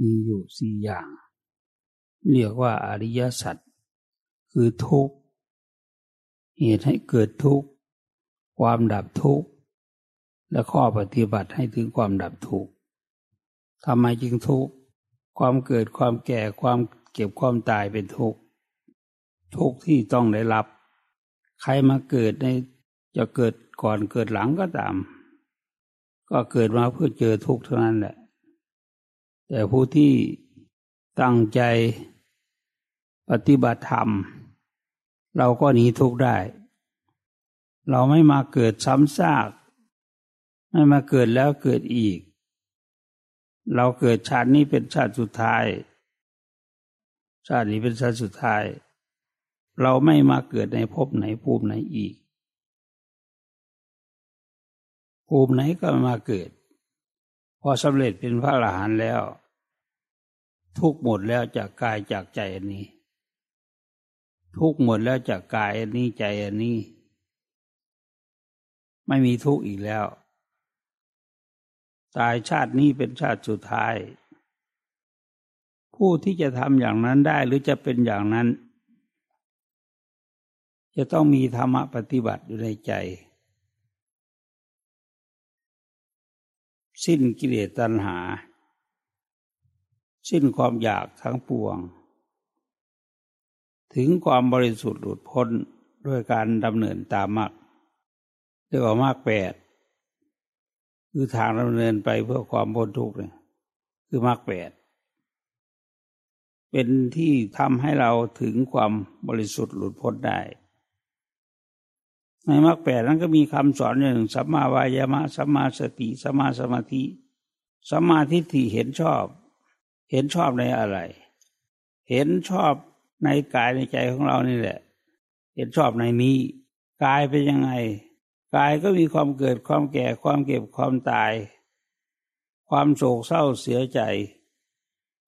มีอยู่สี่อย่าง เรียกว่าอริยสัจคือทุกข์ เหตุให้เกิดทุกข์ ความดับทุกข์ และข้อปฏิบัติให้ถึงความดับทุกข์ทำไมจึงทุกข์ ความเกิดความแก่ความเก็บความตายเป็นทุกข์ ทุกข์ที่ต้องได้รับ ใครมาเกิดในจะเกิดก่อนเกิดหลังก็ตาม ก็เกิดมาเพื่อเจอทุกข์เท่านั้นแหละ แต่ผู้ที่ตั้งใจปฏิบัติธรรม เราก็หนีทุกข์ได้ เราไม่มาเกิดซ้ำซาก ไม่มาเกิดแล้วเกิดอีก เราเกิดชาตินี้เป็นชาติสุดท้าย ชาตินี้เป็นชาติสุดท้าย เราไม่มาเกิดในภพไหนภูมิไหนอีกภูมิไหนก็มาเกิด อสำเร็จเป็นพระอรหันต์แล้ว ทุกหมดแล้วจากกายจากใจอันนี้ ทุกหมดแล้วจากกายอันนี้ใจอันนี้ ไม่มีทุกข์อีกแล้ว ตายชาตินี้เป็นชาติสุดท้าย ผู้ที่จะทำอย่างนั้นได้หรือจะเป็นอย่างนั้น จะต้องมีธรรมปฏิบัติอยู่ในใจ สิ้นกิเลสตัณหา สิ้นความอยากทั้งปวง ถึงความบริสุทธิ์หลุดพ้นด้วยการดำเนินตามมรรคเรียกว่ามรรคแปดคือทางดำเนินไปเพื่อความพ้นทุกข์เนี่ยคือมรรคแปดเป็นที่ทำให้เราถึงความบริสุทธิ์หลุดพ้นได้ ในมรรคแปดนั้นก็มีคำสอนอย่างสัมมาวายามะสัมมาสติสัมมาสมาธิสัมมาทิฏฐิเห็นชอบ เห็นชอบในอะไร เห็นชอบในกายในใจของเรานี่แหละ เห็นชอบในนี้กายเป็นยังไงกายก็มีความเกิดความแก่ความเก็บความตาย ความโศกเศร้าเสียใจ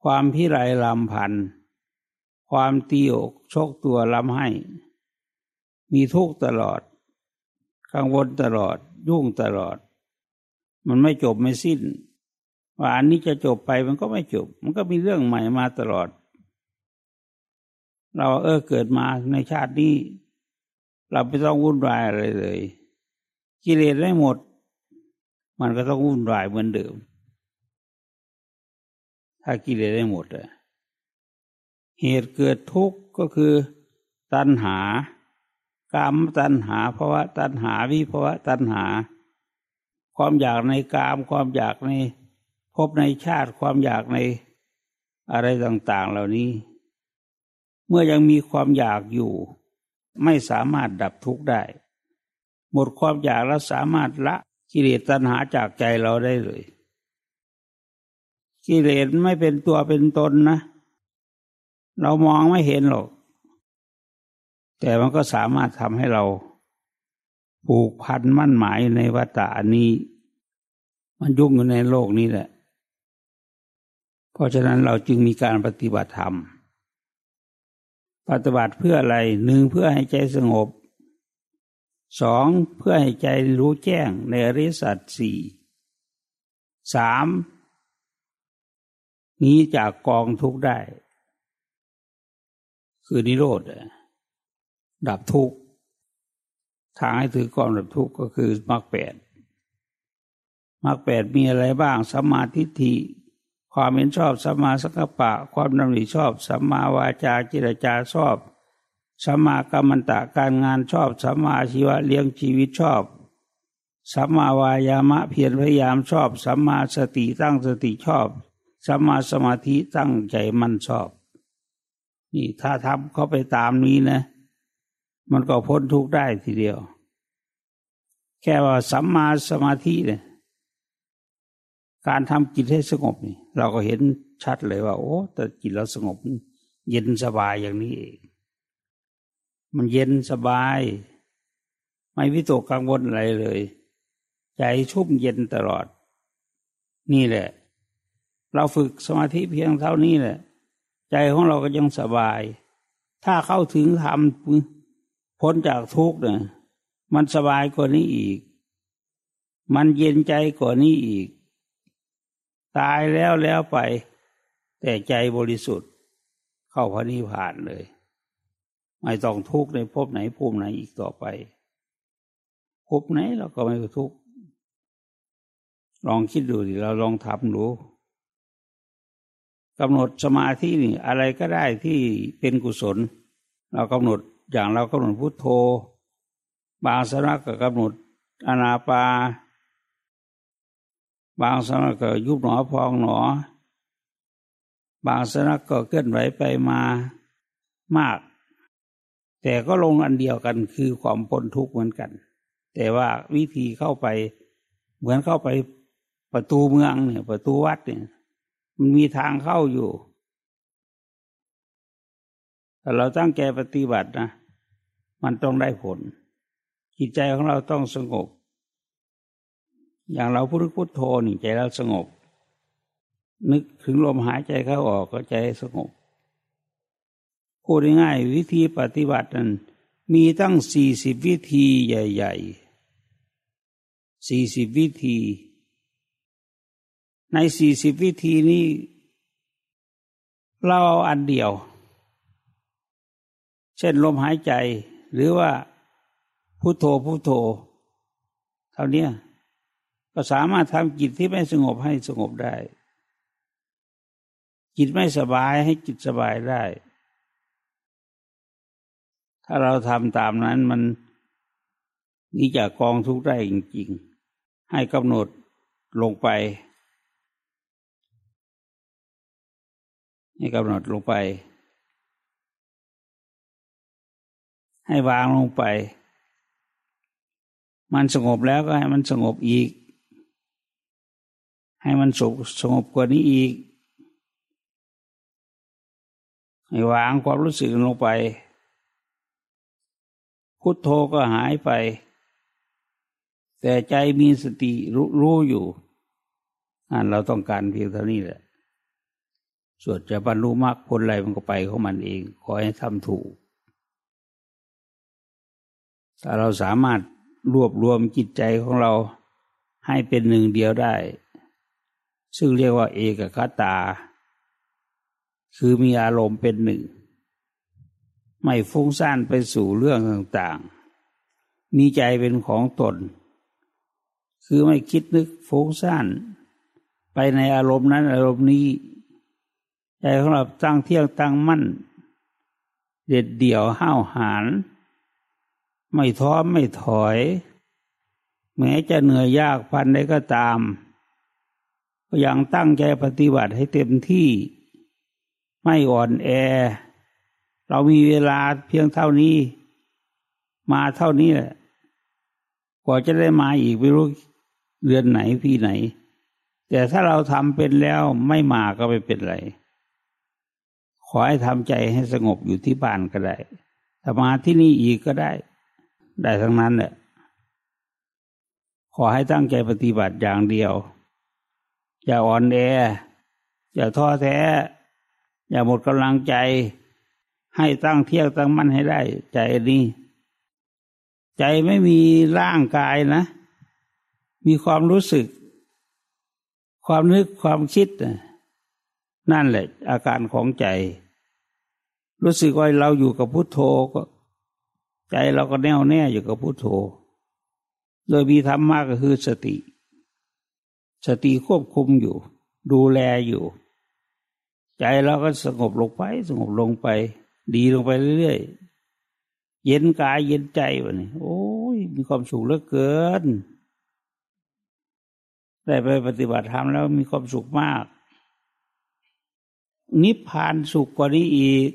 ความพิไรลำพันความตีอกชกตัวลำให้ มีทุกข์ตลอด กังวลตลอด ยุ่งตลอด มันไม่จบไม่สิ้น ว่าอันนี้จะจบไปมันก็ไม่จบ มันก็มีเรื่องใหม่มาตลอด เราเออเกิดมาในชาตินี้ เราไม่ต้องวุ่นวายอะไรเลยกิเลสได้หมด มันก็ต้องวุ่นวายเหมือนเดิม ถ้ากิเลสได้หมดอะเหตุเกิดทุกข์ก็คือตัณหา กามตัณหาภาวะตัณหาวิภาวะตัณหา ความอยากในกามความอยากในพบในชาติความอยากในอะไรต่างๆเหล่านี้ เมื่อยังมีความอยากอยู่ ไม่สามารถดับทุกข์ได้ หมดความอยากแล้วสามารถละกิเลสตัณหาจากใจเราได้เลยกิเลสไม่เป็นตัวเป็นตนนะ เรามองไม่เห็นหรอก แต่มันก็สามารถทำให้เราผูกพันมั่นหมายในวัฏฏานี้ มันยุ่งอยู่ในโลกนี้แหละ เพราะฉะนั้นเราจึงมีการปฏิบัติธรรม ปฏิบัติเพื่ออะไรหนึ่งเพื่อให้ใจสงบสองเพื่อให้ใจรู้แจ้งในอริสัตสี่สามนี้จากกองทุกได้ คือนิโรธ ดับทุกทางให้ถือกองดับทุกก็คือมรรคแปดมรรคแปดมีอะไรบ้างสัมมาทิฏฐิความเห็นชอบสัมมาสังกัปปะ ความดำริชอบสัมมาวาจาจิรจาชอบสัมมากรรมันตะการงานชอบสัมมาชีวะเลี้ยงชีวิตชอบสัมมาวายามะเพียรพยายามชอบสัมมาสติตั้งสติชอบสัมมาสมาธิตั้งใจมั่นชอบ นี่ถ้าทำเข้าไปตามนี้นะ มันก็พ้นทุกข์ได้ทีเดียว แค่ว่าสัมมาสมาธิเนี่ยการทำจิตให้สงบนี่ เราก็เห็นชัดเลยว่า โอ้แต่จิตเราสงบ เย็นสบายอย่างนี้เองมันเย็นสบาย ไม่วิตกกังวลอะไรเลย ใจชุ่มเย็นตลอด นี่แหละ เราฝึกสมาธิเพียงเท่านี้แหละ ใจของเราก็ยังสบาย ถ้าเข้าถึงธรรม พ้นจากทุกข์เนี่ยมันสบายกว่านี้อีก มันเย็นใจกว่านี้อีก ตายแล้วแล้วไป แต่ใจบริสุทธิ์ เข้าพระนิพพานเลย ไม่ต้องทุกข์ในภพไหนภูมิไหนอีกต่อไปภพไหนเราก็ไม่ทุกข์ลองคิดดูดิเราลองทำดูกำหนดสมาธินี่อะไรก็ได้ที่เป็นกุศล เรากำหนด อย่างเรากำหนดพุทโธ บางสนักก็กำหนดอนาปา บางสนักก็ยุบหนอพองหนอ บางสนักก็เคลื่อนไหวไปมามาก แต่ก็ลงอันเดียวกันคือความพ้นทุกข์เหมือนกัน แต่ว่าวิธีเข้าไปเหมือนเข้าไปประตูเมืองเนี่ยประตูวัดเนี่ยมันมีทางเข้าอยู่แต่เราตั้งใจปฏิบัตินะ มันต้องได้ผล จิตใจของเราต้องสงบ อย่างเราพุทธพุทโธนี่ใจเราสงบ นึกถึงลมหายใจเข้าออกก็ใจสงบพูดง่ายๆวิธีปฏิบัตินั้นมีตั้งสี่สิบวิธีใหญ่ๆสี่สิบวิธี ในสี่สิบวิธีนี้ เราเอาอันเดียว เช่นลมหายใจ หรือว่าพุโทโธพุโทโธเท่านี้ก็สามารถทำจิตที่ไม่สงบให้สงบได้ จิตไม่สบายให้จิตสบายได้ ถ้าเราทำตามนั้นมันนี่จะกองทุกได้จริงๆ ให้กำหนดลงไปให้กำหนดลงไป ให้วางลงไป มันสงบแล้วก็ให้มันสงบอีก ให้มันสงบสงบกว่านี้อีก ให้วางความรู้สึกลงไป พุทโธก็หายไป แต่ใจมีสติรู้รู้อยู่อันเราต้องการเพียงเท่านี้แหละส่วนจะบรรลุมรรคผลอะไรมันก็ไปของมันเอง ขอให้ทำถูก ถ้าเราสามารถรวบรวมจิตใจของเราให้เป็นหนึ่งเดียวได้ ซึ่งเรียกว่าเอกคตา คือมีอารมณ์เป็นหนึ่ง ไม่ฟุ้งซ่านไปสู่เรื่องต่างๆ มีใจเป็นของตน คือไม่คิดนึกฟุ้งซ่านไปในอารมณ์นั้นอารมณ์นี้ ใจของเราตั้งเที่ยงตั้งมั่น เด็ดเดี่ยวห้าวหาญ ไม่ท้อไม่ถอย แม้จะเหนื่อยยากพันใดก็ตาม ก็ยังตั้งใจปฏิบัติให้เต็มที่ ไม่อ่อนแอ เรามีเวลาเพียงเท่านี้ มาเท่านี้แหละกว่าจะได้มาอีกไม่รู้เดือนไหนพี่ไหน แต่ถ้าเราทำเป็นแล้วไม่มาก็ไม่เป็นไร ขอให้ทำใจให้สงบอยู่ที่บ้านก็ได้ถ้ามาที่นี่อีกก็ได้ ได้ทั้งนั้นแหละ ขอให้ตั้งใจปฏิบัติอย่างเดียว อย่าอ่อนแอ อย่าท้อแท้ อย่าหมดกำลังใจ ให้ตั้งเที่ยงตั้งมั่นให้ได้ ใจนี้ ใจไม่มีร่างกายนะ มีความรู้สึก ความนึกความคิดนะนั่นแหละ อาการของใจ รู้สึกว่าเราอยู่กับพุโทโธก็ ใจเราก็แน่วแน่อยู่กับพุโทโธ โดยมีธรรมะก็คือสติ สติควบคุมอยู่ ดูแลอยู่ ใจเราก็สงบลงไป สงบลงไป ดีลงไปเรื่อยๆ เย็นกายเย็นใจวะนี่โอ้ย มีความสุขเหลือเกิน ได้ไปปฏิบัติธรรมแล้วมีความสุขมาก นิพพานสุขกว่านี้อีก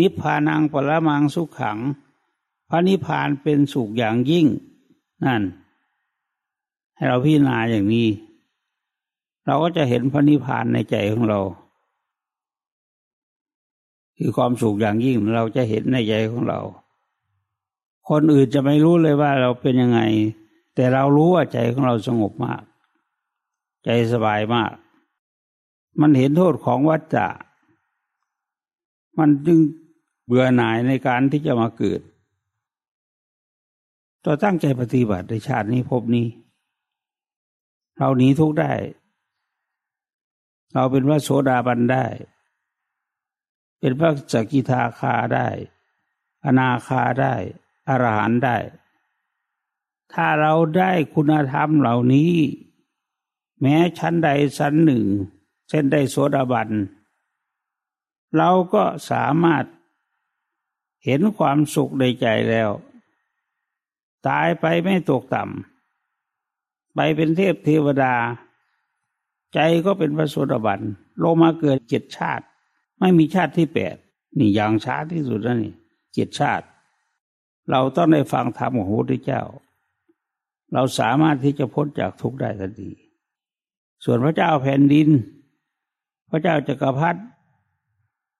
นิพพานังปรมังสุขขัง พระนิพพานเป็นสุขอย่างยิ่ง นั่น ให้เราพิจารณาอย่างนี้ เราก็จะเห็นพระนิพพานในใจของเรา คือความสุขอย่างยิ่งเราจะเห็นในใจของเรา คนอื่นจะไม่รู้เลยว่าเราเป็นยังไง แต่เรารู้ว่าใจของเราสงบมาก ใจสบายมาก มันเห็นโทษของวัฏจะมันจึง เบื่อหน่ายในการที่จะมาเกิดต่อตั้งใจปฏิบัติในชาตินี้พบนี้ เราหนีทุกได้ เราเป็นพระโสดาบันได้ เป็นพระสกิทาคาได้ อนาคาได้ อรหันได้ ถ้าเราได้คุณธรรมเหล่านี้ แม้ชั้นใดชั้นหนึ่ง เช่นได้โสดาบัน เราก็สามารถ เห็นความสุขในใจแล้ว ตายไปไม่ตกต่ำไปเป็นเทพเทวดา ใจก็เป็นพระโสดาบันโลมาเกิดเจ็ดชาติ ไม่มีชาติที่แปดนี่อย่างช้าที่สุดแล้วนี่เจ็ดชาติ เราต้องได้ฟังธรรมของพระพุทธเจ้า เราสามารถที่จะพ้นจากทุกข์ได้ทันทีส่วนพระเจ้าแผ่นดิน พระเจ้าจักรพรรดิ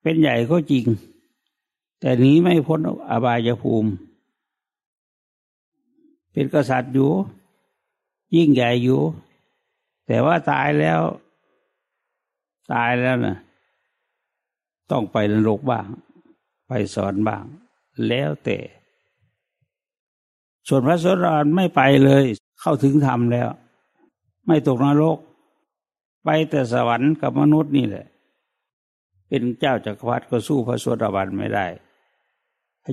เป็นใหญ่ก็จริง แต่หนีไม่พ้นอบายภูมิ เป็นกษัตริย์อยู่ ยิ่งใหญ่อยู่ แต่ว่าตายแล้ว ตายแล้วนะต้องไปนรกบ้าง ไปสอนบ้าง แล้วแต่ ส่วนพระสดรไม่ไปเลย เข้าถึงธรรมแล้ว ไม่ตกนรก ไปแต่สวรรค์กับมนุษย์นี่แหละเป็นเจ้าจักรพรรดิก็สู้พระสวดาบันไม่ได้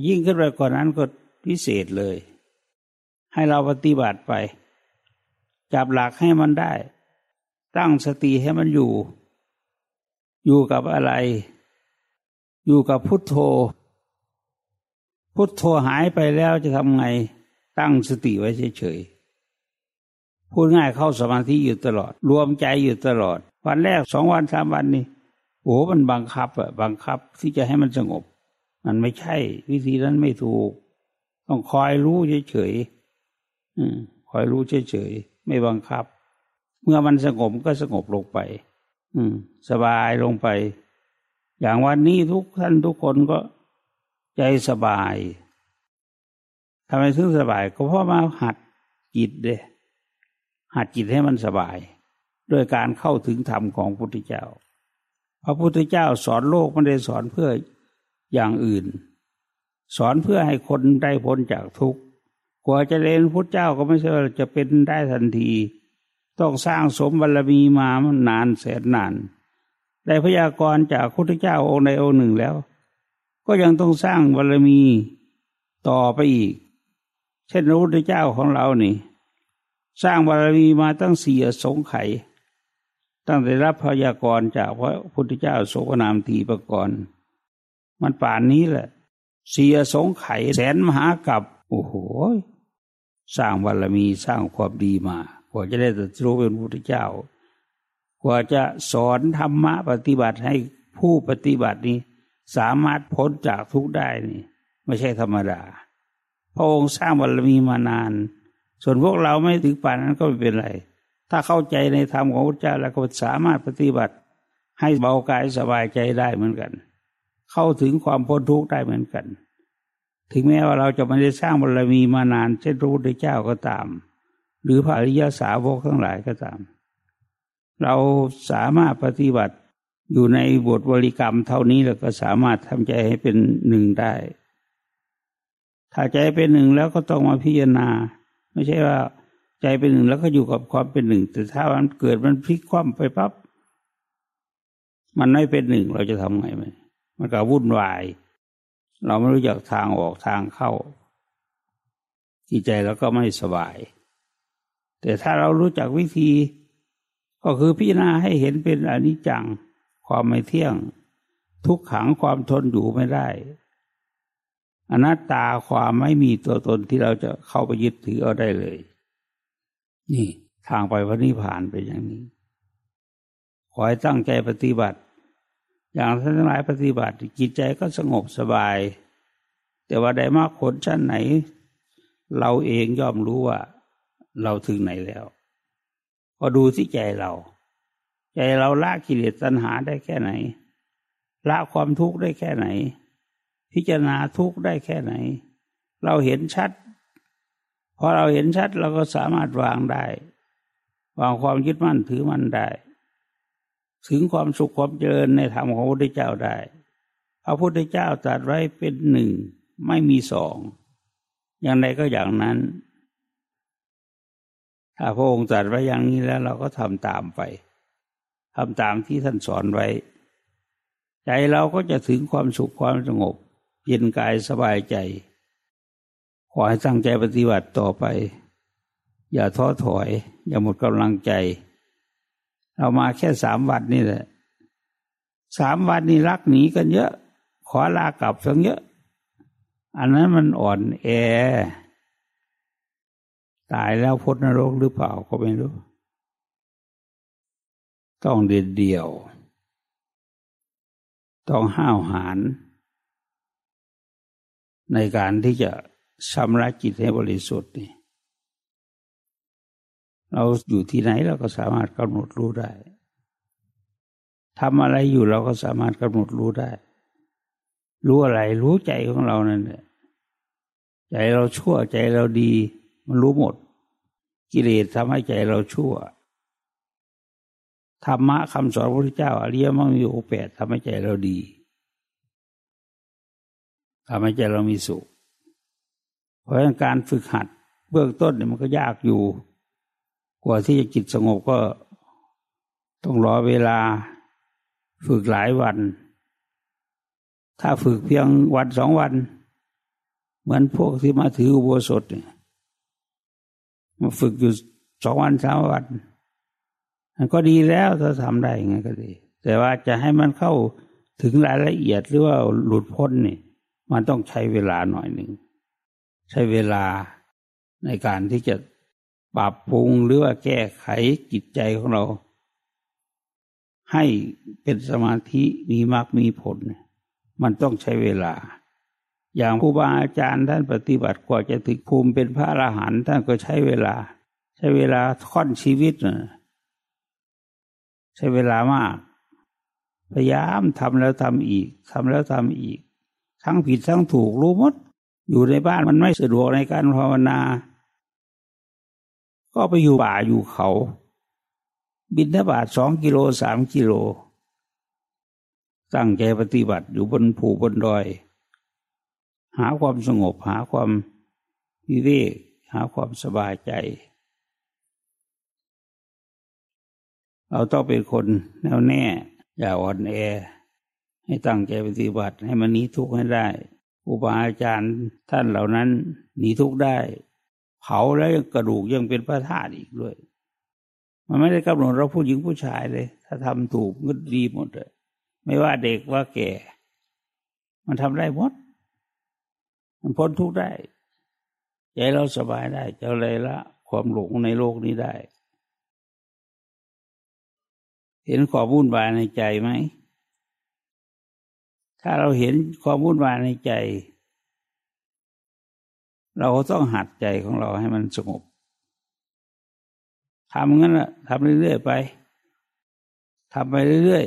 ยิ่งขึ้นไปกว่านั้นก็พิเศษเลย ให้เราปฏิบัติไป จับหลักให้มันได้ ตั้งสติให้มันอยู่ อยู่กับอะไร อยู่กับพุทโธ พุทโธหายไปแล้วจะทำไง ตั้งสติไว้เฉยๆพูดง่ายเข้าสมาธิอยู่ตลอด รวมใจอยู่ตลอด วันแรกสองวันสามวันนี่โอ้มันบังคับอะบังคับที่จะให้มันสงบ มันไม่ใช่ วิธีนั้นไม่ถูก ต้องคอยรู้เฉยๆคอยรู้เฉยๆไม่บังคับ เมื่อมันสงบก็สงบลงไป อืม สบายลงไป อย่างวันนี้ทุกท่านทุกคนก็ใจสบายทำไมถึงสบาย ก็เพราะมาหัดจิตเดยหัดจิตให้มันสบาย ด้วยการเข้าถึงธรรมของพระพุทธเจ้า พระพุทธเจ้าสอนโลกไม่ได้สอนเพื่อ อย่างอื่น สอนเพื่อให้คนได้พ้นจากทุกข์กว่าจะเรียนพุทธเจ้าก็ไม่ใช่ว่าจะเป็นได้ทันที ต้องสร้างสมบารมีมามันนานแสนนาน ได้พยากรณ์จากพุทธเจ้าองค์ใดองค์หนึ่งแล้ว ก็ยังต้องสร้างบารมีต่อไปอีก เช่นพระพุทธเจ้าของเรานี่สร้างบารมีมาตั้งสี่สงไขตั้งแต่รับพยากรณ์จากพระพุทธเจ้าโสกนามทีประกรณ์ มันป่านนี้แหละ เสียสงไข่แสนมหากับโอ้โห สร้างบารมีสร้างความดีมา กว่าจะได้ตรัสรู้เป็นพุทธเจ้า กว่าจะสอนธรรมะปฏิบัติให้ผู้ปฏิบัตินี้ สามารถพ้นจากทุกได้นี่ ไม่ใช่ธรรมดา พระองค์สร้างบารมีมานาน ส่วนพวกเราไม่ถึงป่านนั้นก็ไม่เป็นไร ถ้าเข้าใจในธรรมของพระเจ้าแล้วก็สามารถปฏิบัติ ให้เบากายสบายใจได้เหมือนกัน เข้าถึงความพ้นทุกข์ได้เหมือนกัน ถึงแม้ว่าเราจะไม่ได้สร้างบารมีมานานเช่นพระพุทธเจ้าก็ตาม หรือพระอริยสาวกทั้งหลายก็ตาม เราสามารถปฏิบัติอยู่ในบทบริกรรมเท่านี้แล้วก็สามารถทำใจให้เป็นหนึ่งได้ ถ้าใจเป็นหนึ่งแล้วก็ต้องมาพิจารณา ไม่ใช่ว่าใจเป็นหนึ่งแล้วก็อยู่กับความเป็นหนึ่ง แต่ถ้ามันเกิดมันพลิกคว่ำไปปับ๊บมันไม่เป็นหนึ่งเราจะทำไงไหม มันก็วุ่นวาย เราไม่รู้จักทางออกทางเข้าจิตใจเราก็ไม่สบาย แต่ถ้าเรารู้จักวิธี ก็คือพิจารณาให้เห็นเป็นอนิจจังความไม่เที่ยง ทุกขังความทนอยู่ไม่ได้อนัตตาความไม่มีตัวตนที่เราจะเข้าไปยึดถือเอาได้เลย นี่ทางไปพระนิพพานเป็นอย่างนี้ ขอให้ตั้งใจปฏิบัติ อย่างท่านทั้งหลายปฏิบัติจิตใจก็สงบสบาย แต่ว่าได้มากผลชั้นไหน เราเองย่อมรู้ว่า เราถึงไหนแล้วก็ดูที่ใจเรา ใจเราละกิเลสตัณหาได้แค่ไหน ละความทุกข์ได้แค่ไหน พิจารณาทุกข์ได้แค่ไหน เราเห็นชัดพอเราเห็นชัดเราก็สามารถวางได้ วางความยึดมั่นถือมั่นได้ ถึงความสุขความเจริญในธรรมของพระพุทธเจ้าได้ พระพุทธเจ้าตรัสไว้เป็นหนึ่งไม่มีสอง อย่างไรก็อย่างนั้น ถ้าพระองค์ตรัสไว้อย่างนี้แล้วเราก็ทำตามไปทำตามที่ท่านสอนไว้ ใจเราก็จะถึงความสุขความสงบ เย็นกายสบายใจ ขอให้ตั้งใจปฏิบัติต่อไป อย่าท้อถอย อย่าหมดกำลังใจ เรามาแค่สามวันนี่แหละสามวันนี้รักหนีกันเยอะ ขอลากลับทั้งเยอะ อันนั้นมันอ่อนแอ ตายแล้วพ้นนรกหรือเปล่าก็ไม่รู้ ต้องเดียดเดียว ต้องห้าวหาญในการที่จะชำระจิตให้บริสุทธิ์นี่ เราอยู่ที่ไหนเราก็สามารถกำหนดรู้ได้ทำอะไรอยู่เราก็สามารถกำหนดรู้ได้ รู้อะไรรู้ใจของเรานั่นแหละใจเราชั่วใจเราดี มันรู้หมด กิเลสทำให้ใจเราชั่วธรรมะคำสอนพระพุทธเจ้าอริยมรรคมีองค์แปดทำให้ใจเราดีทำให้ใจเรามีสุข เพราะการฝึกหัด เบื้องต้นเนี่ยมันก็ยากอยู่ กว่าที่จะจิตสงบก็ต้องรอเวลาฝึกหลายวัน ถ้าฝึกเพียงวันสองวัน เหมือนพวกที่มาถืออุโบสถเนี่ยมาฝึกอยู่สองวันสามวันมันก็ดีแล้วถ้าทำได้ยังไงก็ดี แต่ว่าจะให้มันเข้าถึงรายละเอียดหรือว่าหลุดพ้นนี่มันต้องใช้เวลาหน่อยหนึ่ง ใช้เวลาในการที่จะ ปรับปรุงหรือว่าแก้ไขจิตใจของเรา ให้เป็นสมาธิมีมากมีผล มันต้องใช้เวลา อย่างครูบาอาจารย์ท่านปฏิบัติกว่าจะถึงภูมิเป็นพระอรหันต์ท่านก็ใช้เวลา ใช้เวลาค่อนชีวิตนะใช้เวลามาก พยายามทำแล้วทำอีกทำแล้วทำอีก ทั้งผิดทั้งถูกรู้หมด อยู่ในบ้านมันไม่สะดวกในการภาวนา ก็ไปอยู่ป่าอยู่เขา บินทบาทสองกิโลสามกิโล ตั้งใจปฏิบัติอยู่บนภูบนดอย หาความสงบหาความวิเวกหาความสบายใจ เราต้องเป็นคนแน่วแน่ อย่าอ่อนแอ ให้ตั้งใจปฏิบัติให้มันหนีทุกข์ให้ได้อุปอาจารย์ท่านเหล่านั้นหนีทุกข์ได้ เผาแล้วกระดูกยังเป็นพระธาตุอีกด้วย มันไม่ได้กำหนดเราผู้หญิงผู้ชายเลย ถ้าทำถูกก็ดีหมดเลยไม่ว่าเด็กว่าแก่ มันทำได้หมด มันพ้นทุกได้ ใจเราสบายได้จะเลยละ ความหลงในโลกนี้ได้ เห็นความวุ่นวายในใจไหม ถ้าเราเห็นความวุ่นวายในใจ เราก็ต้องหัดใจของเราให้มันสงบทำงั้นแหละทำเรื่อยๆไปทำไปเรื่อย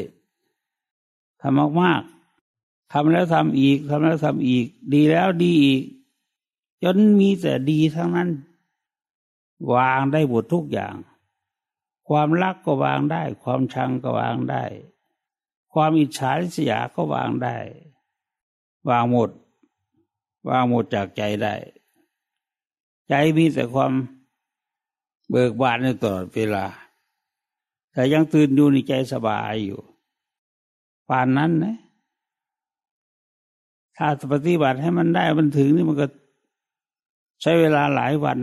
ๆทำมากๆทำแล้วทำอีกทำแล้วทำอีก ดีแล้วดีอีก จนมีแต่ดีทั้งนั้น วางได้หมดทุกอย่าง ความรักก็วางได้ ความชังก็วางได้ ความอิจฉาริษยาก็วางได้ วางหมด วางหมดจากใจได้ ใจมีแต่ความเบิกบานในตลอดเวลา แต่ยังตื่นอยู่ในใจสบายอยู่ป่านนั้นนะถ้าปฏิบัติให้มันได้มันถึงนี่มันก็ใช้เวลาหลายวัน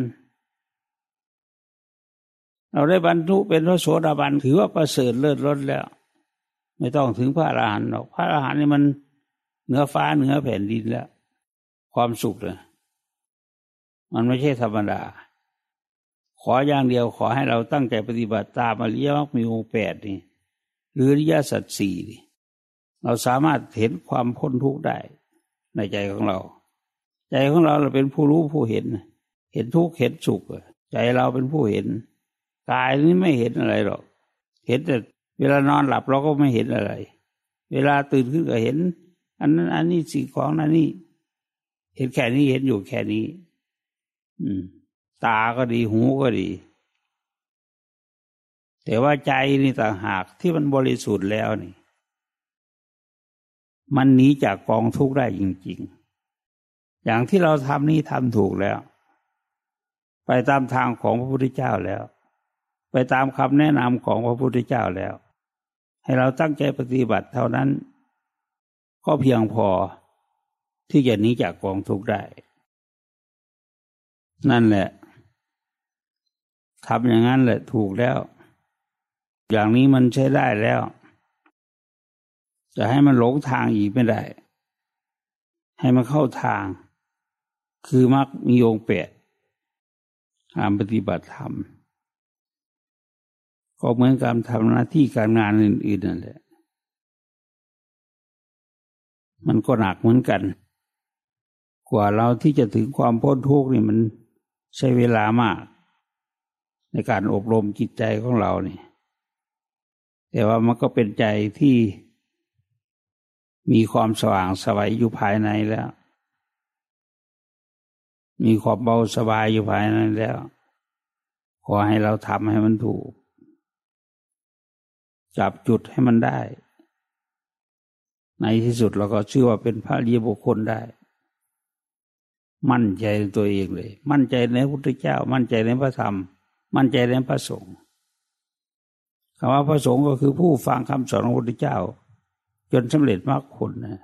เราได้บรรทุเป็นพระโสดาบันถือว่าประเสริฐเลิศล้นแล้ว ไม่ต้องถึงพระอรหันต์หรอกพระอรหันต์นี่มันเหนือฟ้าเหนือแผ่นดินแล้ว ความสุขเลย มันไม่ใช่ธรรมดา ขออย่างเดียวขอให้เราตั้งใจปฏิบัติตามอริยมรรคมีองค์แปดนี่หรืออริยสัจสี่นี่เราสามารถเห็นความพ้นทุกข์ได้ในใจของเรา ใจของเราเราเป็นผู้รู้ผู้เห็น เห็นทุกข์เห็นสุขใจเราเป็นผู้เห็นกายนี้ไม่เห็นอะไรหรอก เห็นแต่เวลานอนหลับเราก็ไม่เห็นอะไร เวลาตื่นขึ้นก็เห็น อันนั้นอันนี้สิ่งของนั้นนี่ เห็นแค่นี้เห็นอยู่แค่นี้ ตาก็ดีหูก็ดี แต่ว่าใจนี่ต่างหากที่มันบริสุทธิ์แล้วนี่ มันหนีจากกองทุกข์ได้จริง ๆ อย่างที่เราทำนี่ทำถูกแล้ว ไปตามทางของพระพุทธเจ้าแล้ว ไปตามคำแนะนำของพระพุทธเจ้าแล้ว ให้เราตั้งใจปฏิบัติเท่านั้น ก็เพียงพอที่จะหนีจากกองทุกข์ได้ นั่นแหละทำอย่างนั้นแหละถูกแล้ว อย่างนี้มันใช้ได้แล้ว จะให้มันหลงทางอีกไม่ได้ ให้มันเข้าทาง คือมักมีองค์แปดการปฏิบัติธรรม ก็เหมือนการทำหน้าที่การงานอื่นๆนั่นแหละ มันก็หนักเหมือนกัน กว่าเราที่จะถึงความพ้นทุกข์นี่มัน ใช้เวลามาก ในการอบรมจิตใจของเราเนี่ยแต่ว่ามันก็เป็นใจที่มีความสว่างสวัยอยู่ภายในแล้ว มีความเบาสบายอยู่ภายในแล้ว ขอให้เราทำให้มันถูก จับจุดให้มันได้ ในที่สุดเราก็ชื่อว่าเป็นพระรีบุคคลได้ มั่นใจในตัวเองเลย มั่นใจในพระพุทธเจ้า มั่นใจในพระธรรม มั่นใจในพระสงฆ์คำว่าพระสงฆ์ก็คือผู้ฟังคำสอนของพระพุทธเจ้า จนสำเร็จมรรคผลนะ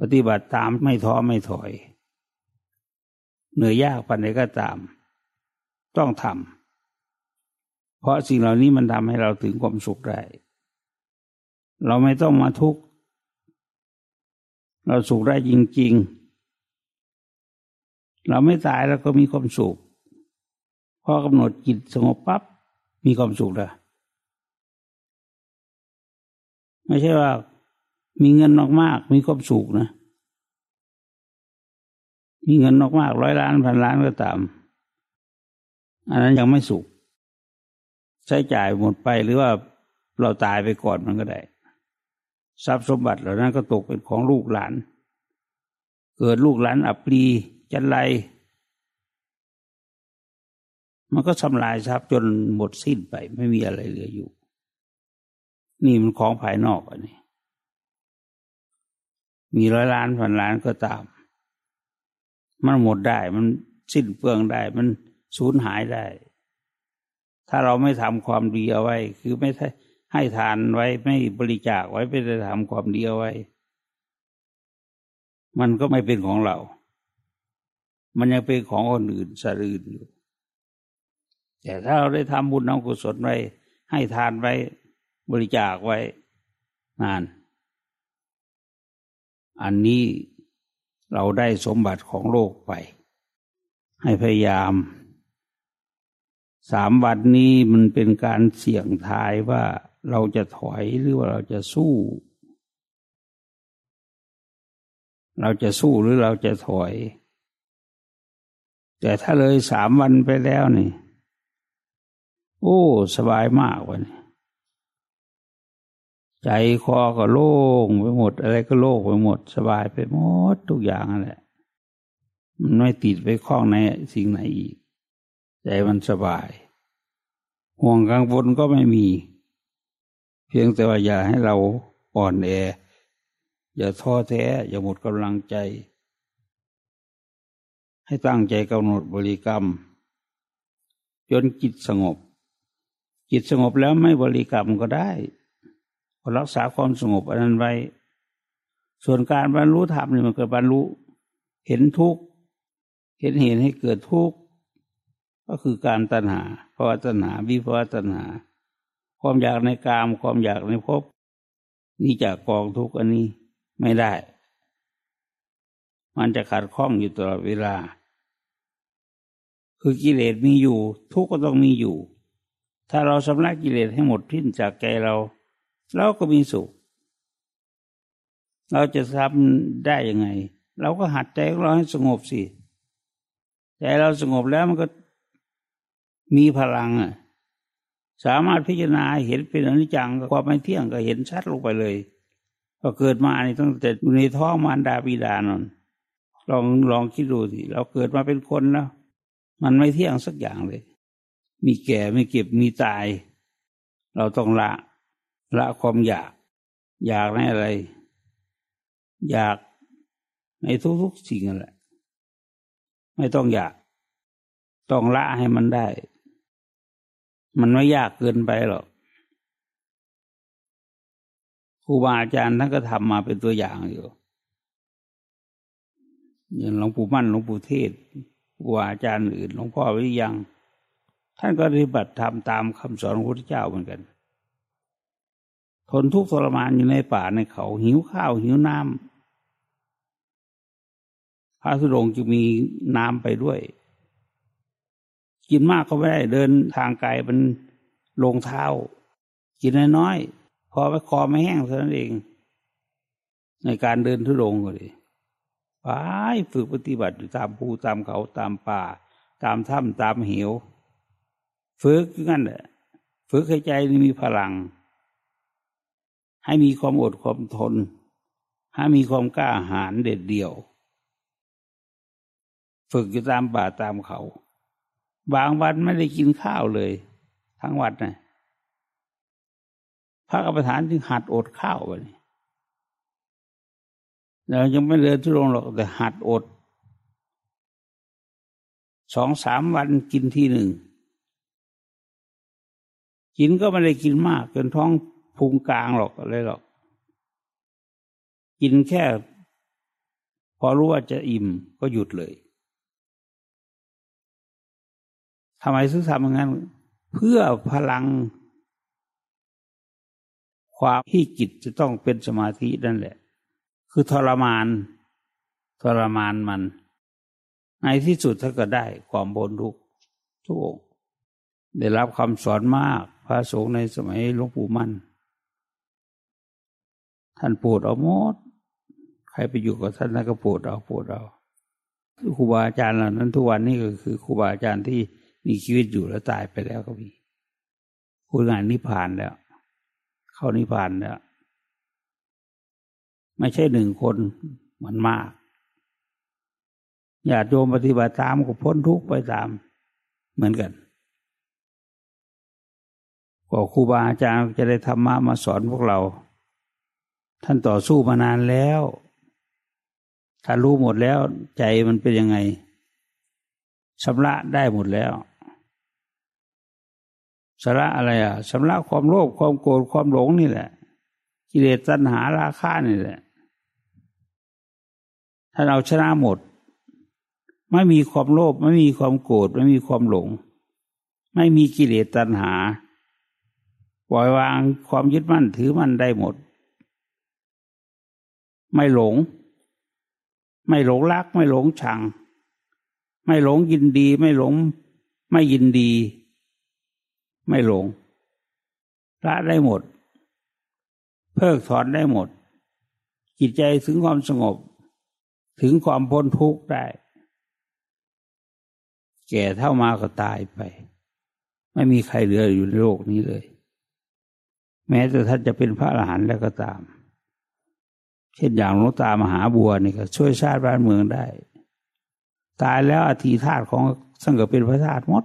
ปฏิบัติตามไม่ท้อไม่ถอย เหนื่อยยากปันใดก็ตาม ต้องทำเพราะสิ่งเหล่านี้มันทำให้เราถึงความสุขได้ เราไม่ต้องมาทุกข์ เราสุขได้จริง ๆ เราไม่ตายแล้วก็มีความสุขพอกำหนดจิตสงบปับ๊บมีความสุขแล้วไม่ใช่ว่ามีเงินมากๆมีความสุขนะมีเงินมากๆร้อยล้านพันล้านก็ตาม อันนั้นยังไม่สุข ใช้จ่ายหมดไปหรือว่าเราตายไปก่อนมันก็ได้ ทรัพย์สมบัติเหล่านั้นก็ตกเป็นของลูกหลาน เกิดลูกหลานอับปรีจันไร มันก็ทำลายทรัพย์จนหมดสิ้นไป ไม่มีอะไรเหลืออยู่ นี่มันของภายนอกอันนี้ มีร้อยล้านพันล้านก็ตาม มันหมดได้ มันสิ้นเปลืองได้ มันสูญหายได้ ถ้าเราไม่ทำความดีเอาไว้ คือไม่ใช่ ให้ทานไว้ไม่บริจาคไว้ไม่ได้ทำความดีเอาไว้ มันก็ไม่เป็นของเรา มันยังเป็นของคนอื่นสอื่นอยู่ แต่ถ้าเราได้ทำบุญนำกุศลไว้ ให้ทานไว้บริจาคไว้นาน อันนี้เราได้สมบัติของโลกไป ให้พยายามสามวันนี้มันเป็นการเสี่ยงทายว่า เราจะถอยหรือว่าเราจะสู้ เราจะสู้หรือเราจะถอย แต่ถ้าเลยสามวันไปแล้วนี่ โอ้ สบายมากวันใจคอก็โล่งไปหมด อะไรก็โล่งไปหมด สบายไปหมดทุกอย่างนั่นแหละมันไม่ติดไปคล้องในสิ่งไหนอีก ใจมันสบาย ห่วงกังวลก็ไม่มี เพียงแต่ว่าอย่าให้เราอ่อนแอ อย่าท้อแท้ อย่าหมดกำลังใจ ให้ตั้งใจกำหนดบริกรรม จนจิตสงบ จิตสงบแล้วไม่บริกรรมก็ได้รักษาความสงบอันนั้นไว้ ส่วนการบรรลุธรรมนี่มันเกิดบรรลุเห็นทุกข์เห็นเห็นให้เกิดทุกข์ก็คือการตัณหาภาวะตัณหาวิภาวะตัณหา ความอยากในกามความอยากในภพนี่จากกองทุกข์อันนี้ไม่ได้ มันจะขัดข้องอยู่ตลอดเวลา คือกิเลสมีอยู่ ทุกข์ก็ต้องมีอยู่ ถ้าเราชำระกิเลสให้หมดพิ้นจากใจเรา เราก็มีสุข เราจะทำได้ยังไง เราก็หัดใจของเราให้สงบสิใจเราสงบแล้วมันก็มีพลังอะ สามารถพิจารณาเห็นเป็นอนิจจังความไม่เที่ยงก็เห็นชัดลงไปเลยพอเกิดมานี่ตั้งแต่อยู่ในท้องมารดาบิดานนลองลองคิดดูสิเราเกิดมาเป็นคนแล้ว มันไม่เที่ยงสักอย่างเลย มีแก่ไม่เก็บมีตาย เราต้องละ ละความอยาก อยากในอะไร อยากในทุกๆสิ่งนั่นแหละ ไม่ต้องอยาก ต้องละให้มันได้ มันไม่ยากเกินไปหรอกครูบาอาจารย์ท่านก็ทำมาเป็นตัวอย่างอยู่อย่างหลวงปู่มั่นหลวงปู่เทศครูบาอาจารย์อื่นหลวงพ่อวิยัง ท่านก็ปฏิบัติทำตามคำสอนของพระพุทธเจ้าเหมือนกัน ทนทุกข์ทรมานอยู่ในป่าในเขา หิวข้าวหิวน้ำพระสุดงจะมีน้ำไปด้วย กินมากก็ไม่ได้เดินทางไกลมันลงเท้า กินน้อยๆพอไปคอไม่แห้งเท่านั้นเอง ในการเดินทุดงก็เลยไปฝึกปฏิบัติอยู่ตามภูตามเขาตามป่า ตามถ้ำตามเหวฝึกงั้นแหละฝึกให้ใจมีพลัง ให้มีความอดความทน ให้มีความกล้าหาญเด็ดเดี่ยว ฝึกอยู่ตามป่าตามเขา บางวันไม่ได้กินข้าวเลย ทั้งวันนะพระกรรมฐานจึงหัดอดข้าวไปเรายังไม่เดินทุรงหรอกแต่หัดอดสองสามวันกินทีหนึ่ง กินก็ไม่ได้กินมากจนท้องพุงกลางหรอกอะไรหรอก กินแค่ พอรู้ว่าจะอิ่มก็หยุดเลย ทำไมถึงทำอย่างนั้น เพื่อพลัง ความที่จิตจะต้องเป็นสมาธินั่นแหละ คือทรมาน ทรมานมัน ในที่สุดถ้าก็ได้ความบนทุกทุกองได้รับคำสอนมาก พระสงฆ์ในสมัยหลวงปู่มั่น ท่านปวดเอาหมด ใครไปอยู่กับท่านนั่นก็ปวดเอาปวดเอาครูบาอาจารย์เหล่านั้นทุกวันนี้ก็คือครูบาอาจารย์ที่ มีชีวิตอยู่แล้วตายไปแล้วก็มีคุณงานนิพพานแล้ว เข้านิพพานแล้ว ไม่ใช่หนึ่งคนมันมากญาติโยมปฏิบัติตามก็พ้นทุกข์ไปตาม เหมือนกันก็ครูบาอาจารย์จะได้ธรรมะมาสอนพวกเรา ท่านต่อสู้มานานแล้วถ้ารู้หมดแล้วใจมันเป็นยังไงชำระได้หมดแล้ว ชำระอะไรอะชำระความโลภความโกรธความหลงนี่แหละ กิเลสตัณหาราคะนี่แหละถ้าเราชนะหมด ไม่มีความโลภไม่มีความโกรธไม่มีความหลง ไม่มีกิเลสตัณหา ปล่อยวางความยึดมั่นถือมั่นได้หมด ไม่หลง ไม่หลงรัก ไม่หลงชัง ไม่หลงยินดี ไม่หลง ไม่ยินดี ไม่หลงละได้หมด เพิกถอนได้หมด จิตใจถึงความสงบ ถึงความพ้นทุกข์ได้ แก่เท่ามาก็ตายไป ไม่มีใครเหลืออยู่ในโลกนี้เลย แม้แต่ท่านจะเป็นพระอรหันต์แล้วก็ตาม เช่นอย่างหลวงตามหาบัวนี่ก็ช่วยชาติบ้านเมืองได้ ตายแล้วอธิธาตุของสังเกตเป็นพระธาตุหมด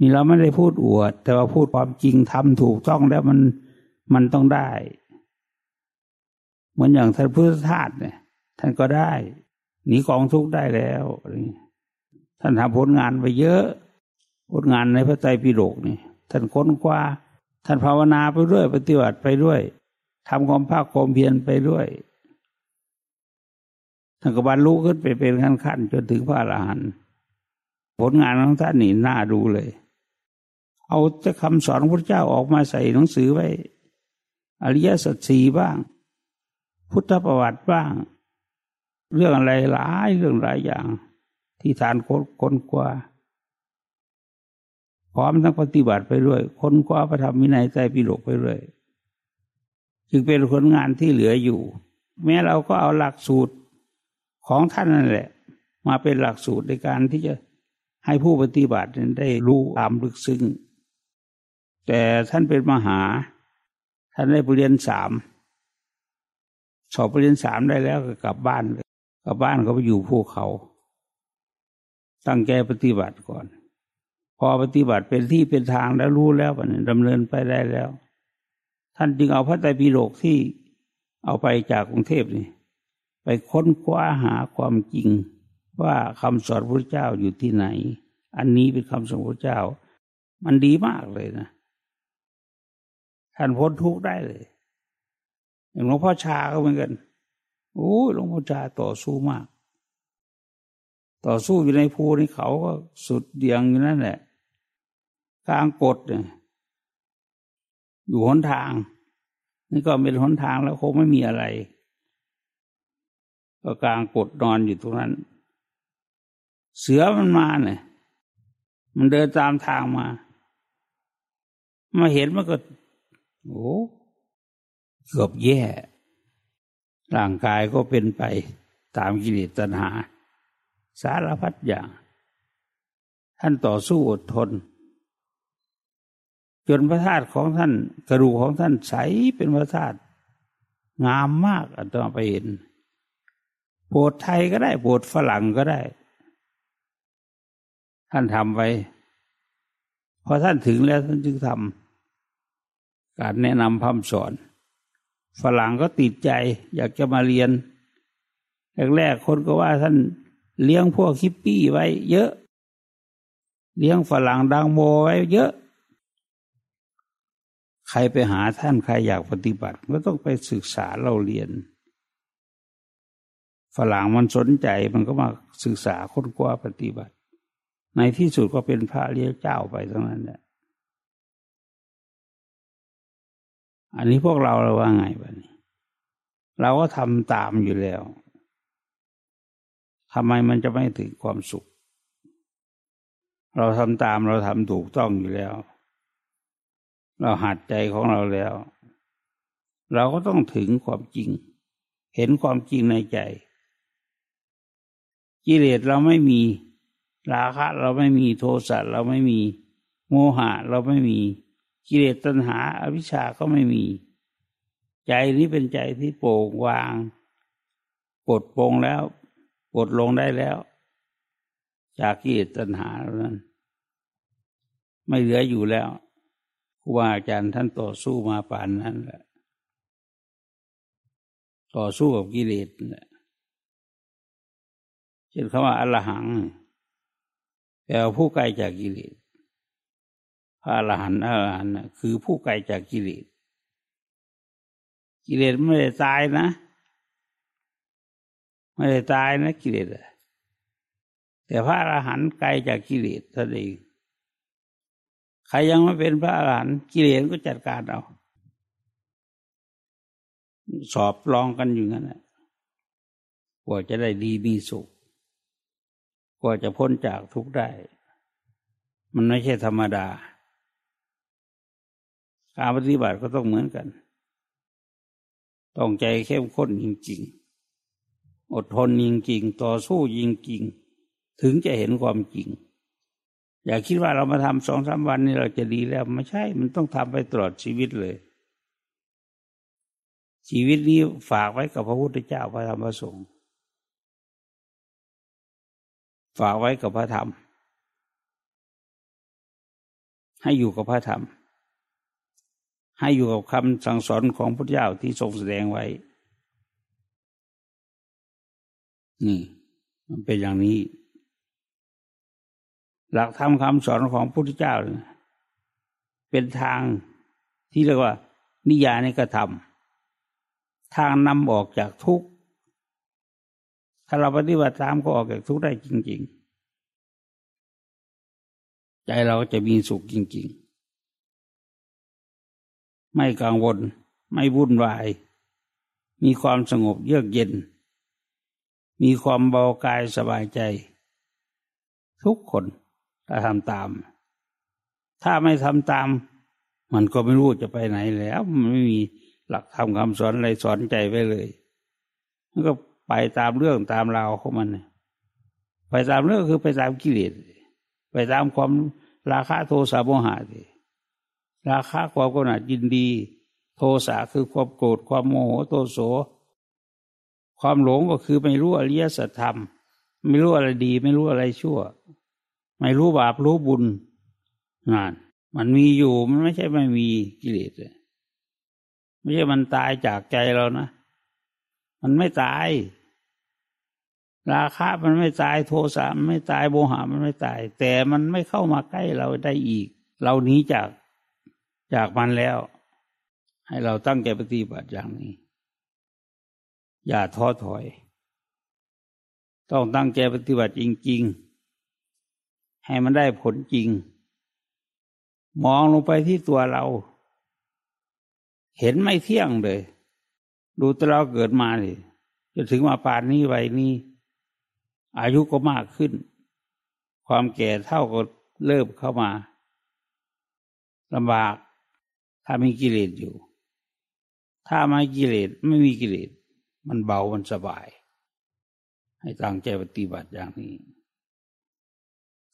นี่เราไม่ได้พูดอวด แต่ว่าพูดความจริงทำถูกต้องแล้วมันมันต้องได้ เหมือนอย่างท่านพุทธทาสเนี่ย ท่านก็ได้หนีกองทุกข์ได้แล้วท่านทำผลงานไปเยอะ ผลงานในพระไตรปิฎกนี่ท่านค้นคว้าท่านภาวนาไปด้วย ปฏิบัติไปด้วยทำความภาคความเพียรไปด้วยท่านก็บรรลุขึ้นไปเป็นขั้นขั้นจนถึงพระอรหันต์ผลงานของท่านนี่น่าดูเลย เอาจะคำสอนพระเจ้าออกมาใส่หนังสือไว้ อริยสัจสี่บ้าง พุทธประวัติบ้าง เรื่องอะไรหลายเรื่องหลายอย่าง ที่ทานค้นคว้าพร้อมทั้งปฏิบัติไปด้วยค้นคว้าประธรรมวินัยใจปิฎกไปด้วยจึงเป็นผลงานที่เหลืออยู่ แม้เราก็เอาหลักสูตรของท่านนั่นแหละ มาเป็นหลักสูตรในการที่จะให้ผู้ปฏิบัติได้รู้ตามลึกซึ้ง แต่ท่านเป็นมหา ท่านได้ปรริญญาสามสอบปรริญญาสามได้แล้วก็กลับบ้านเลยกับบ้านเขาไปอยู่ภูเขา ตั้งใจปฏิบัติก่อน พอปฏิบัติเป็นที่เป็นทางแล้วรู้แล้วมันดำเนินไปได้แล้ว ท่านจึงเอาพระไตรปิฎกที่เอาไปจากกรุงเทพนี่ไปค้นคว้าหาความจริงว่าคำสอนพระเจ้าอยู่ที่ไหน อันนี้เป็นคำสอนพระเจ้า มันดีมากเลยนะ ท่านพ้นทุกข์ได้เลยอย่างหลวงพ่อชาก็เหมือนกันโอ้หลวงพ่อชาต่อสู้มาก ต่อสู้อยู่ในภูนี่เขาก็สุดเดียงอยู่นั่นแหละกลางกดเนี่ยอยู่หนทาง นี่ก็เป็นหนทางแล้วคงไม่มีอะไร ก็กลางกดนอนอยู่ตรงนั้น เสือมันมาเนี่ยมันเดินตามทางมา มาเห็นมันก็ โอ้เกือบแย่ ร่างกายก็เป็นไปตามกิเลสตัณหา สารพัดอย่าง ท่านต่อสู้อดทน จนพระธาตุของท่านกระดูกของท่านใสเป็นพระธาตุงามมากอัตมาไปเห็นโปรดไทยก็ได้โปรดฝรั่งก็ได้ ท่านทำไปพอท่านถึงแล้วท่านจึงทำ การแนะนำพร่ำสอน ฝรั่งก็ติดใจ อยากจะมาเรียน แรกๆคนก็ว่าท่านเลี้ยงพวกคิปปี้ไว้เยอะ เลี้ยงฝรั่งดังโมไว้เยอะ ใครไปหาท่านใครอยากปฏิบัติก็ต้องไปศึกษาเราเรียน ฝรั่งมันสนใจมันก็มาศึกษาค้นคว้าปฏิบัติ ในที่สุดก็เป็นพระเลี้ยเจ้าไปทั้งนั้นแหละ อันนี้พวกเราเราว่าไงบ้านี้ เราก็ทำตามอยู่แล้วทำไมมันจะไม่ถึงความสุข เราทำตามเราทำถูกต้องอยู่แล้ว เราหัดใจของเราแล้ว เราก็ต้องถึงความจริง เห็นความจริงในใจกิเลสเราไม่มีราคะ เราไม่มีโทสะเราไม่มี โมหะ เราไม่มี กิเลสตัณหาอวิชชาก็ไม่มี ใจนี้เป็นใจที่โปร่งวางปลดปลงแล้วปลดลงได้แล้ว จากกิเลสตัณหานั้น ไม่เหลืออยู่แล้วครูบาอาจารย์ท่านต่อสู้มาป่านนั้นแหละต่อสู้กับกิเลสแหละเช่นคำว่าอรหังแปลว่าผู้ไกลจากกิเลส พระอรหันต์อรหันต์คือผู้ไกลจากกิเลสกิเลสไม่ได้ตายนะ ไม่ได้ตายนะกิเลสแต่พระอรหันต์ไกลจากกิเลสท่านเองใครยังไม่เป็นพระอรหันต์กิเลสก็จัดการเอา สอบลองกันอยู่งั้นแหละกว่าจะได้ดีมีสุขกว่าจะพ้นจากทุกข์ได้ มันไม่ใช่ธรรมดา การปฏิบัติก็ต้องเหมือนกัน ต้องใจเข้มข้นจริงๆ อดทนจริงๆ ต่อสู้จริงๆ ถึงจะเห็นความจริง อย่าคิดว่าเรามาทำสองสามวันนี้เราจะดีแล้วไม่ใช่ มันต้องทำไปตลอดชีวิตเลย ชีวิตนี้ฝากไว้กับพระพุทธเจ้าพระธรรมพระสงฆ์ฝากไว้กับพระธรรม ให้อยู่กับพระธรรม ให้อยู่กับคำสั่งสอนของพระเจ้าที่ทรงแสดงไว้ นี่ มันเป็นอย่างนี้ หลักธรรมคำสอนของพระพุทธเจ้า เป็นทางที่เรียกว่า นิยานิกระทำทางนำออกจากทุกข์ถ้าเราปฏิบัติตามก็ออกจากทุกข์ได้จริง ๆ ใจเราจะมีสุขจริง ๆ ไม่กังวล ไม่วุ่นวาย มีความสงบเยือกเย็น มีความเบากายสบายใจ ทุกคนถ้าทำตาม ถ้าไม่ทำตาม มันก็ไม่รู้จะไปไหนแล้ว มันไม่มีหลักธรรมคำสอนอะไรสอนใจไว้เลยมันก็ไปตามเรื่องตามราวของมัน ไปตามเรื่องคือไปตามกิเลส ไปตามความราคะโทสะโมหะสิ ราคะความกำหนัดยินดี โทสะคือความโกรธความโมโหโทโส ความหลงก็คือไม่รู้อริยสัจธรรม ไม่รู้อะไรดี ไม่รู้อะไรชั่ว ไม่รู้บาปรู้บุญงานมันมีอยู่มันไม่ใช่ไม่มีกิเลสไม่ใช่มันตายจากใจเรานะ มันไม่ตาย ราคะมันไม่ตายโทสะมันไม่ตายโมหะมันไม่ตาย แต่มันไม่เข้ามาใกล้เราได้อีก เราหนีจาก จากมันแล้ว ให้เราตั้งใจปฏิบัติอย่างนี้ อย่าท้อถอย ต้องตั้งใจปฏิบัติจริง ๆ ให้มันได้ผลจริง มองลงไปที่ตัวเรา เห็นไม่เที่ยงเลย ดูตัวเราเกิดมาเลยจะถึงมาป่านนี้ไว้นี้ อายุก็มากขึ้น ความแก่เท่าก็เริ่มเข้ามาลำบาก ถ้ามีกิเลสอยู่ ถ้าไม่กิเลสไม่มีกิเลสมันเบามันสบาย ให้ตั้งใจปฏิบัติอย่างนี้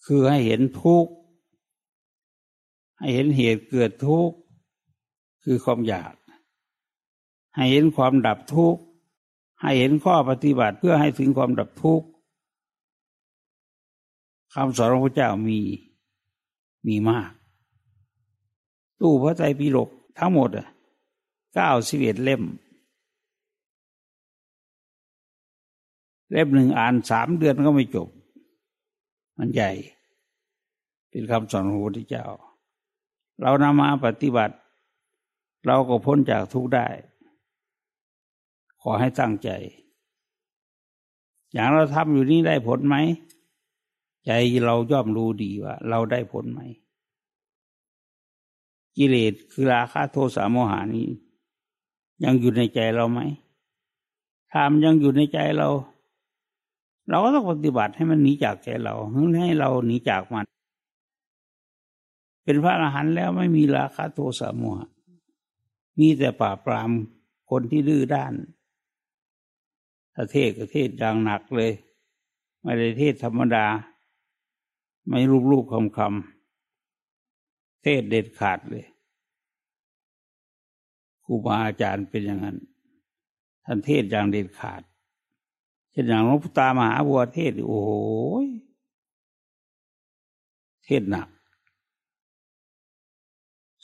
คือให้เห็นทุกข์ให้เห็นเหตุเกิดทุกข์คือความอยาก ให้เห็นความดับทุกข์ให้เห็นข้อปฏิบัติเพื่อให้ถึงความดับทุกข์คำสอนของพระเจ้ามีมีมาก ตู้พระไตรปิฎกทั้งหมดอะเก้าสิบเอ็ดเล่ม เล่มหนึ่งอ่านสามเดือนก็ไม่จบ มันใหญ่ เป็นคำสอนของพระพุทธเจ้า เรานำมาปฏิบัติ เราก็พ้นจากทุกข์ได้ ขอให้ตั้งใจ อย่างเราทำอยู่นี้ได้ผลไหม ใจเราย่อมรู้ดีว่า เราได้ผลไหม กิเลสคือราคะโทสะโมหานี้ ยังอยู่ในใจเราไหมถ้ามันยังอยู่ในใจเรา เราก็ต้องปฏิบัติให้มันหนีจากใจเราให้เราหนีจากมัน เป็นพระอรหันต์แล้วไม่มีราคะโทสะโมหะมีแต่ป่าปรามคนที่ดื้อด้านถ้าเทศก็เทศอย่างหนักเลย ไม่ได้เทศธรรมดา ไม่รูปรูปคำคำ เทศเด็ดขาดเลยครูบาอาจารย์เป็นอย่างนั้น ท่านเทศอย่างเด็ดขาด เช่นอย่างหลวงพ่อตามหาบัวเทศโอ้โหเทศหนัก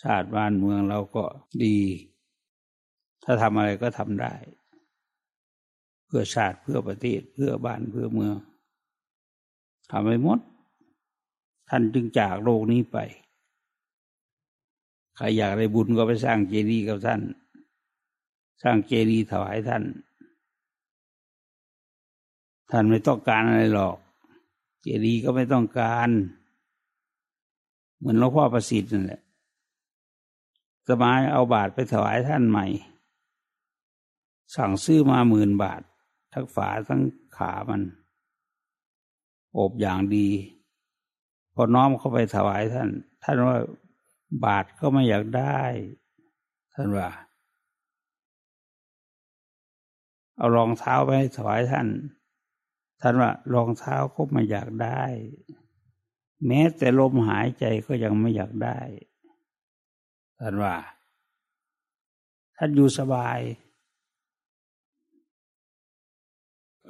ชาติบ้านเมืองเราก็ดี ถ้าทำอะไรก็ทำได้ เพื่อชาติเพื่อประเทศเพื่อบ้านเพื่อเมืองทำไปหมด ท่านจึงจากโลกนี้ไป ใครอยากได้บุญก็ไปสร้างเจดีย์กับท่าน สร้างเจดีย์ถวายท่าน ท่านไม่ต้องการอะไรหรอก เจดีย์ก็ไม่ต้องการ เหมือนหลวงพ่อประสิทธิ์นั่นแหละสมัยเอาบาทไปถวายท่านใหม่ สั่งซื้อมาหมื่นบาท ทั้งฝาทั้งขามัน อบอย่างดี พอน้อมเข้าไปถวายท่าน ท่านว่า บาทก็ไม่อยากได้ ท่านว่า เอารองเท้าไปถวายท่าน ท่านว่ารองเท้าก็ไม่อยากได้ แม้แต่ลมหายใจก็ยังไม่อยากได้ ท่านว่า ท่านอยู่สบาย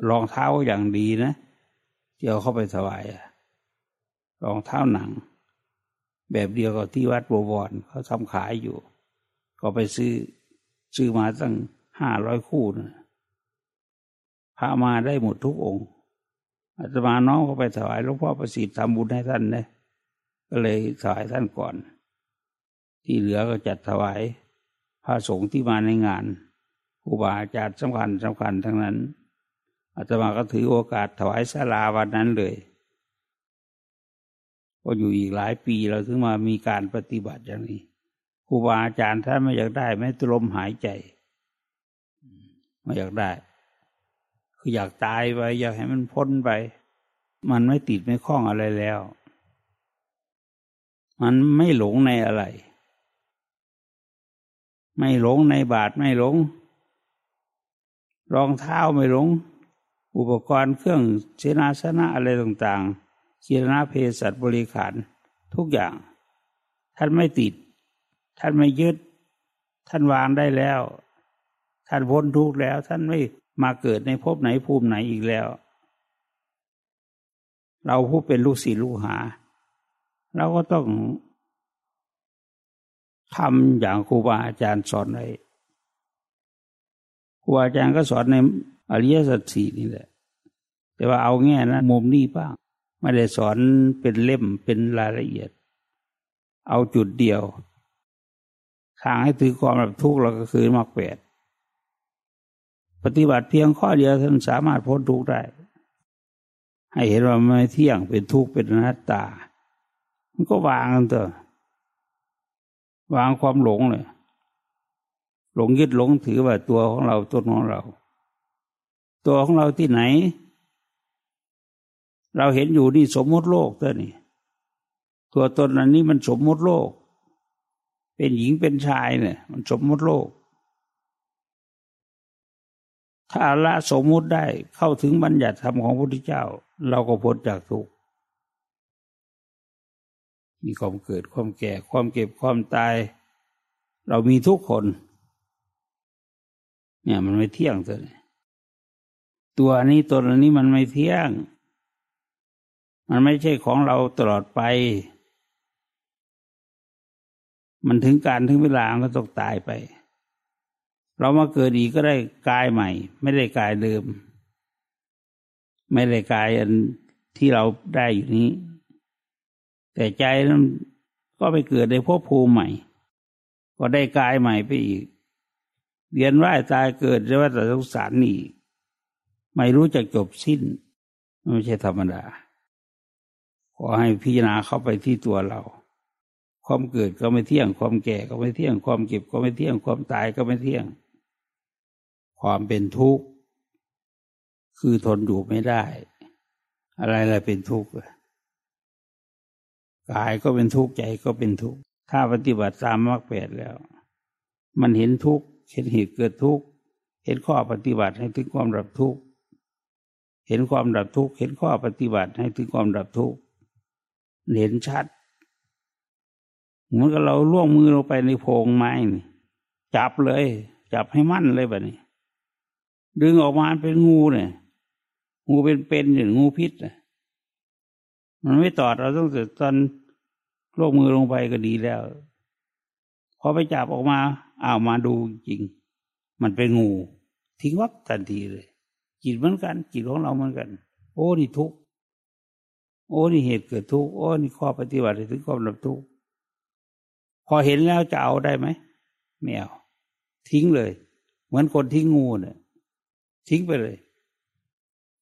รองเท้าอย่างดีนะเที่ยวเข้าไปถวายรองเท้าหนัง แบบเดียวกับที่วัดบวรเขาทำขายอยู่ ก็ไปซื้อซื้อมาตั้งห้าร้อยคู่นะพามาได้หมดทุกองค์อาตมาน้องก็ไปถวายหลวงพ่อประสิทธิ์ทำบุญให้ท่านนะก็เลยถวายท่านก่อน ที่เหลือก็จัดถวายพระสงฆ์ที่มาในงานครูบาอาจารย์สำคัญสำคัญทั้งนั้นอาตมาก็ถือโอกาสถวายสาราวันนั้นเลย ก็อยู่อีกหลายปีเราถึงมามีการปฏิบัติอย่างนี้ครูบาอาจารย์ท่านไม่อยากได้แม้ตลมหายใจไม่อยากได้ คืออยากตายไป อยากให้มันพ้นไป มันไม่ติดไม่คล้องอะไรแล้ว มันไม่หลงในอะไร ไม่หลงในบาทไม่หลง รองเท้าไม่หลง อุปกรณ์เครื่องเสนาสนะอะไรต่างๆ กีรณาเพศัตบริขารทุกอย่าง ท่านไม่ติด ท่านไม่ยึด ท่านวางได้แล้ว ท่านพ้นทุกข์แล้ว ท่านไม่มาเกิดในภพไหนภูมิไหนอีกแล้ว เราผู้เป็นลูกศิษย์ลูกหา เราก็ต้องทำอย่างครูบาอาจารย์สอนไว้ครูบาอาจารย์ก็สอนในอริยสัจสี่นี่แหละ แต่ว่าเอาแง่นะมุมนี้บ้าง ไม่ได้สอนเป็นเล่มเป็นรายละเอียด เอาจุดเดียว ทางให้ถือความรับทุกข์เราก็คือมรรคแปดปฏิบัติเพียงข้อเดียวท่านสามารถพ้นทุกข์ได้ ให้เห็นว่าไม่เที่ยงเป็นทุกข์เป็นอนัตตา มันก็วางกันเถอะวางความหลงเลยหลงยึดหลงถือว่าตัวของเราตัวของเรา ตัวของเราที่ไหน เราเห็นอยู่นี่สมมติโลกเท่านี่ ตัวตนอันนี้มันสมมติโลก เป็นหญิงเป็นชายเนี่ย มันสมมติโลก ถ้าละสมมุติได้เข้าถึงบัญญัติธรรมของพระพุทธเจ้า เราก็พ้นจากทุกข์มีความเกิดความแก่ความเก็บความตาย เรามีทุกคน เนี่ยมันไม่เที่ยงตัวนี้ตัวนี้ตนอันนี้มันไม่เที่ยง มันไม่ใช่ของเราตลอดไป มันถึงการถึงเวลาก็ต้องตายไป เรามาเกิดอีกก็ได้กายใหม่ ไม่ได้กายเดิม ไม่ได้กายอันที่เราได้อยู่นี้ แต่ใจนั้นก็ไปเกิดในภพภูมิใหม่ ก็ได้กายใหม่ไปอีกเรียนว่ายตายเกิดจะว่าแต่สงสารนี่ไม่รู้จะจบสิ้น ไม่ใช่ธรรมดา ขอให้พิจารณาเข้าไปที่ตัวเรา ความเกิดก็ไม่เที่ยง ความแก่ก็ไม่เที่ยง ความเก็บก็ไม่เที่ยง ความตายก็ไม่เที่ยง ความเป็นทุกข์คือทนอยู่ไม่ได้ อะไรอะไรเป็นทุกข์กายก็เป็นทุกข์ใจก็เป็นทุกข์ถ้าปฏิบัติตามมรรคแปดแล้ว มันเห็นทุกข์เห็นเหตุเกิดทุกข์เห็นข้อปฏิบัติให้ถึงความดับทุกข์เห็นความดับทุกข์เห็นข้อปฏิบัติให้ถึงความดับทุกข์ เห็นชัด เหมือนกับเราล่วงมือลงไปในโพรงไม้นี่จับเลย จับให้มั่นเลยแบบนี้ ดึงออกมาเป็นงูเนี่ยงูเป็นเป็นอย่างงูพิษนะมันไม่ตอดเราต้องตอนโลกมือลงไปก็ดีแล้วพอไปจับออกมาอ้าวมาดูจริง มันเป็นงู ทิ้งวับทันทีเลยจิตเหมือนกัน จิตของเราเหมือนกัน โอ้นี่ทุก โอ้นี่เหตุเกิดทุกโอ้นี่ข้อปฏิบัติถึงความดับทุกพอเห็นแล้วจะเอาได้ไหมไม่เอาทิ้งเลย เหมือนคนทิ้งงูเนี่ยทิ้งไปเลย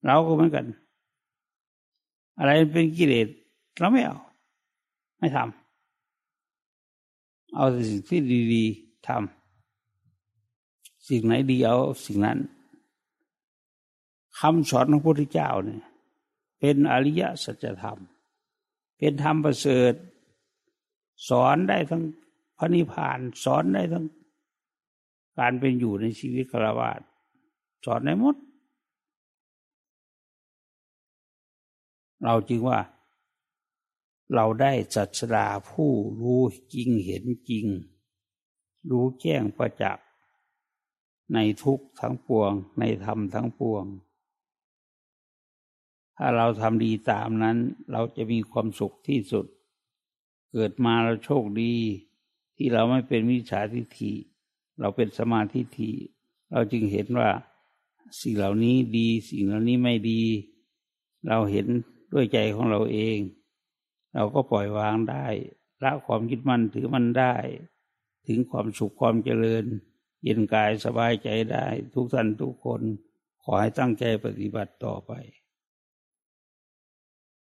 เราก็เหมือนกัน อะไรเป็นกิเลสเราไม่เอา ไม่ทำเอาสิ่งที่ดีๆทำสิ่งไหนดีเอาสิ่งนั้นคำสอนของพระพุทธเจ้าเนี่ย เป็นอริยสัจธรรม เป็นธรรมประเสริฐ สอนได้ทั้งพระนิพพานสอนได้ทั้งการเป็นอยู่ในชีวิตคารวะสอนได้หมด เราจึงว่า เราได้จัดสดาผู้รู้จริงเห็นจริง รู้แจ้งประจักษ์ในทุกทั้งปวง ในธรรมทั้งปวง ถ้าเราทำดีตามนั้น เราจะมีความสุขที่สุด เกิดมาเราโชคดี ที่เราไม่เป็นวิชาทิฏฐิเราเป็นสมาธิฐิเราจึงเห็นว่า สิ่งเหล่านี้ดี สิ่งเหล่านี้ไม่ดี เราเห็นด้วยใจของเราเอง เราก็ปล่อยวางได้ละความคิดมั่นถือมันได้ ถึงความสุขความเจริญ เย็นกายสบายใจได้ ทุกท่านทุกคนขอให้ตั้งใจปฏิบัติต่อไป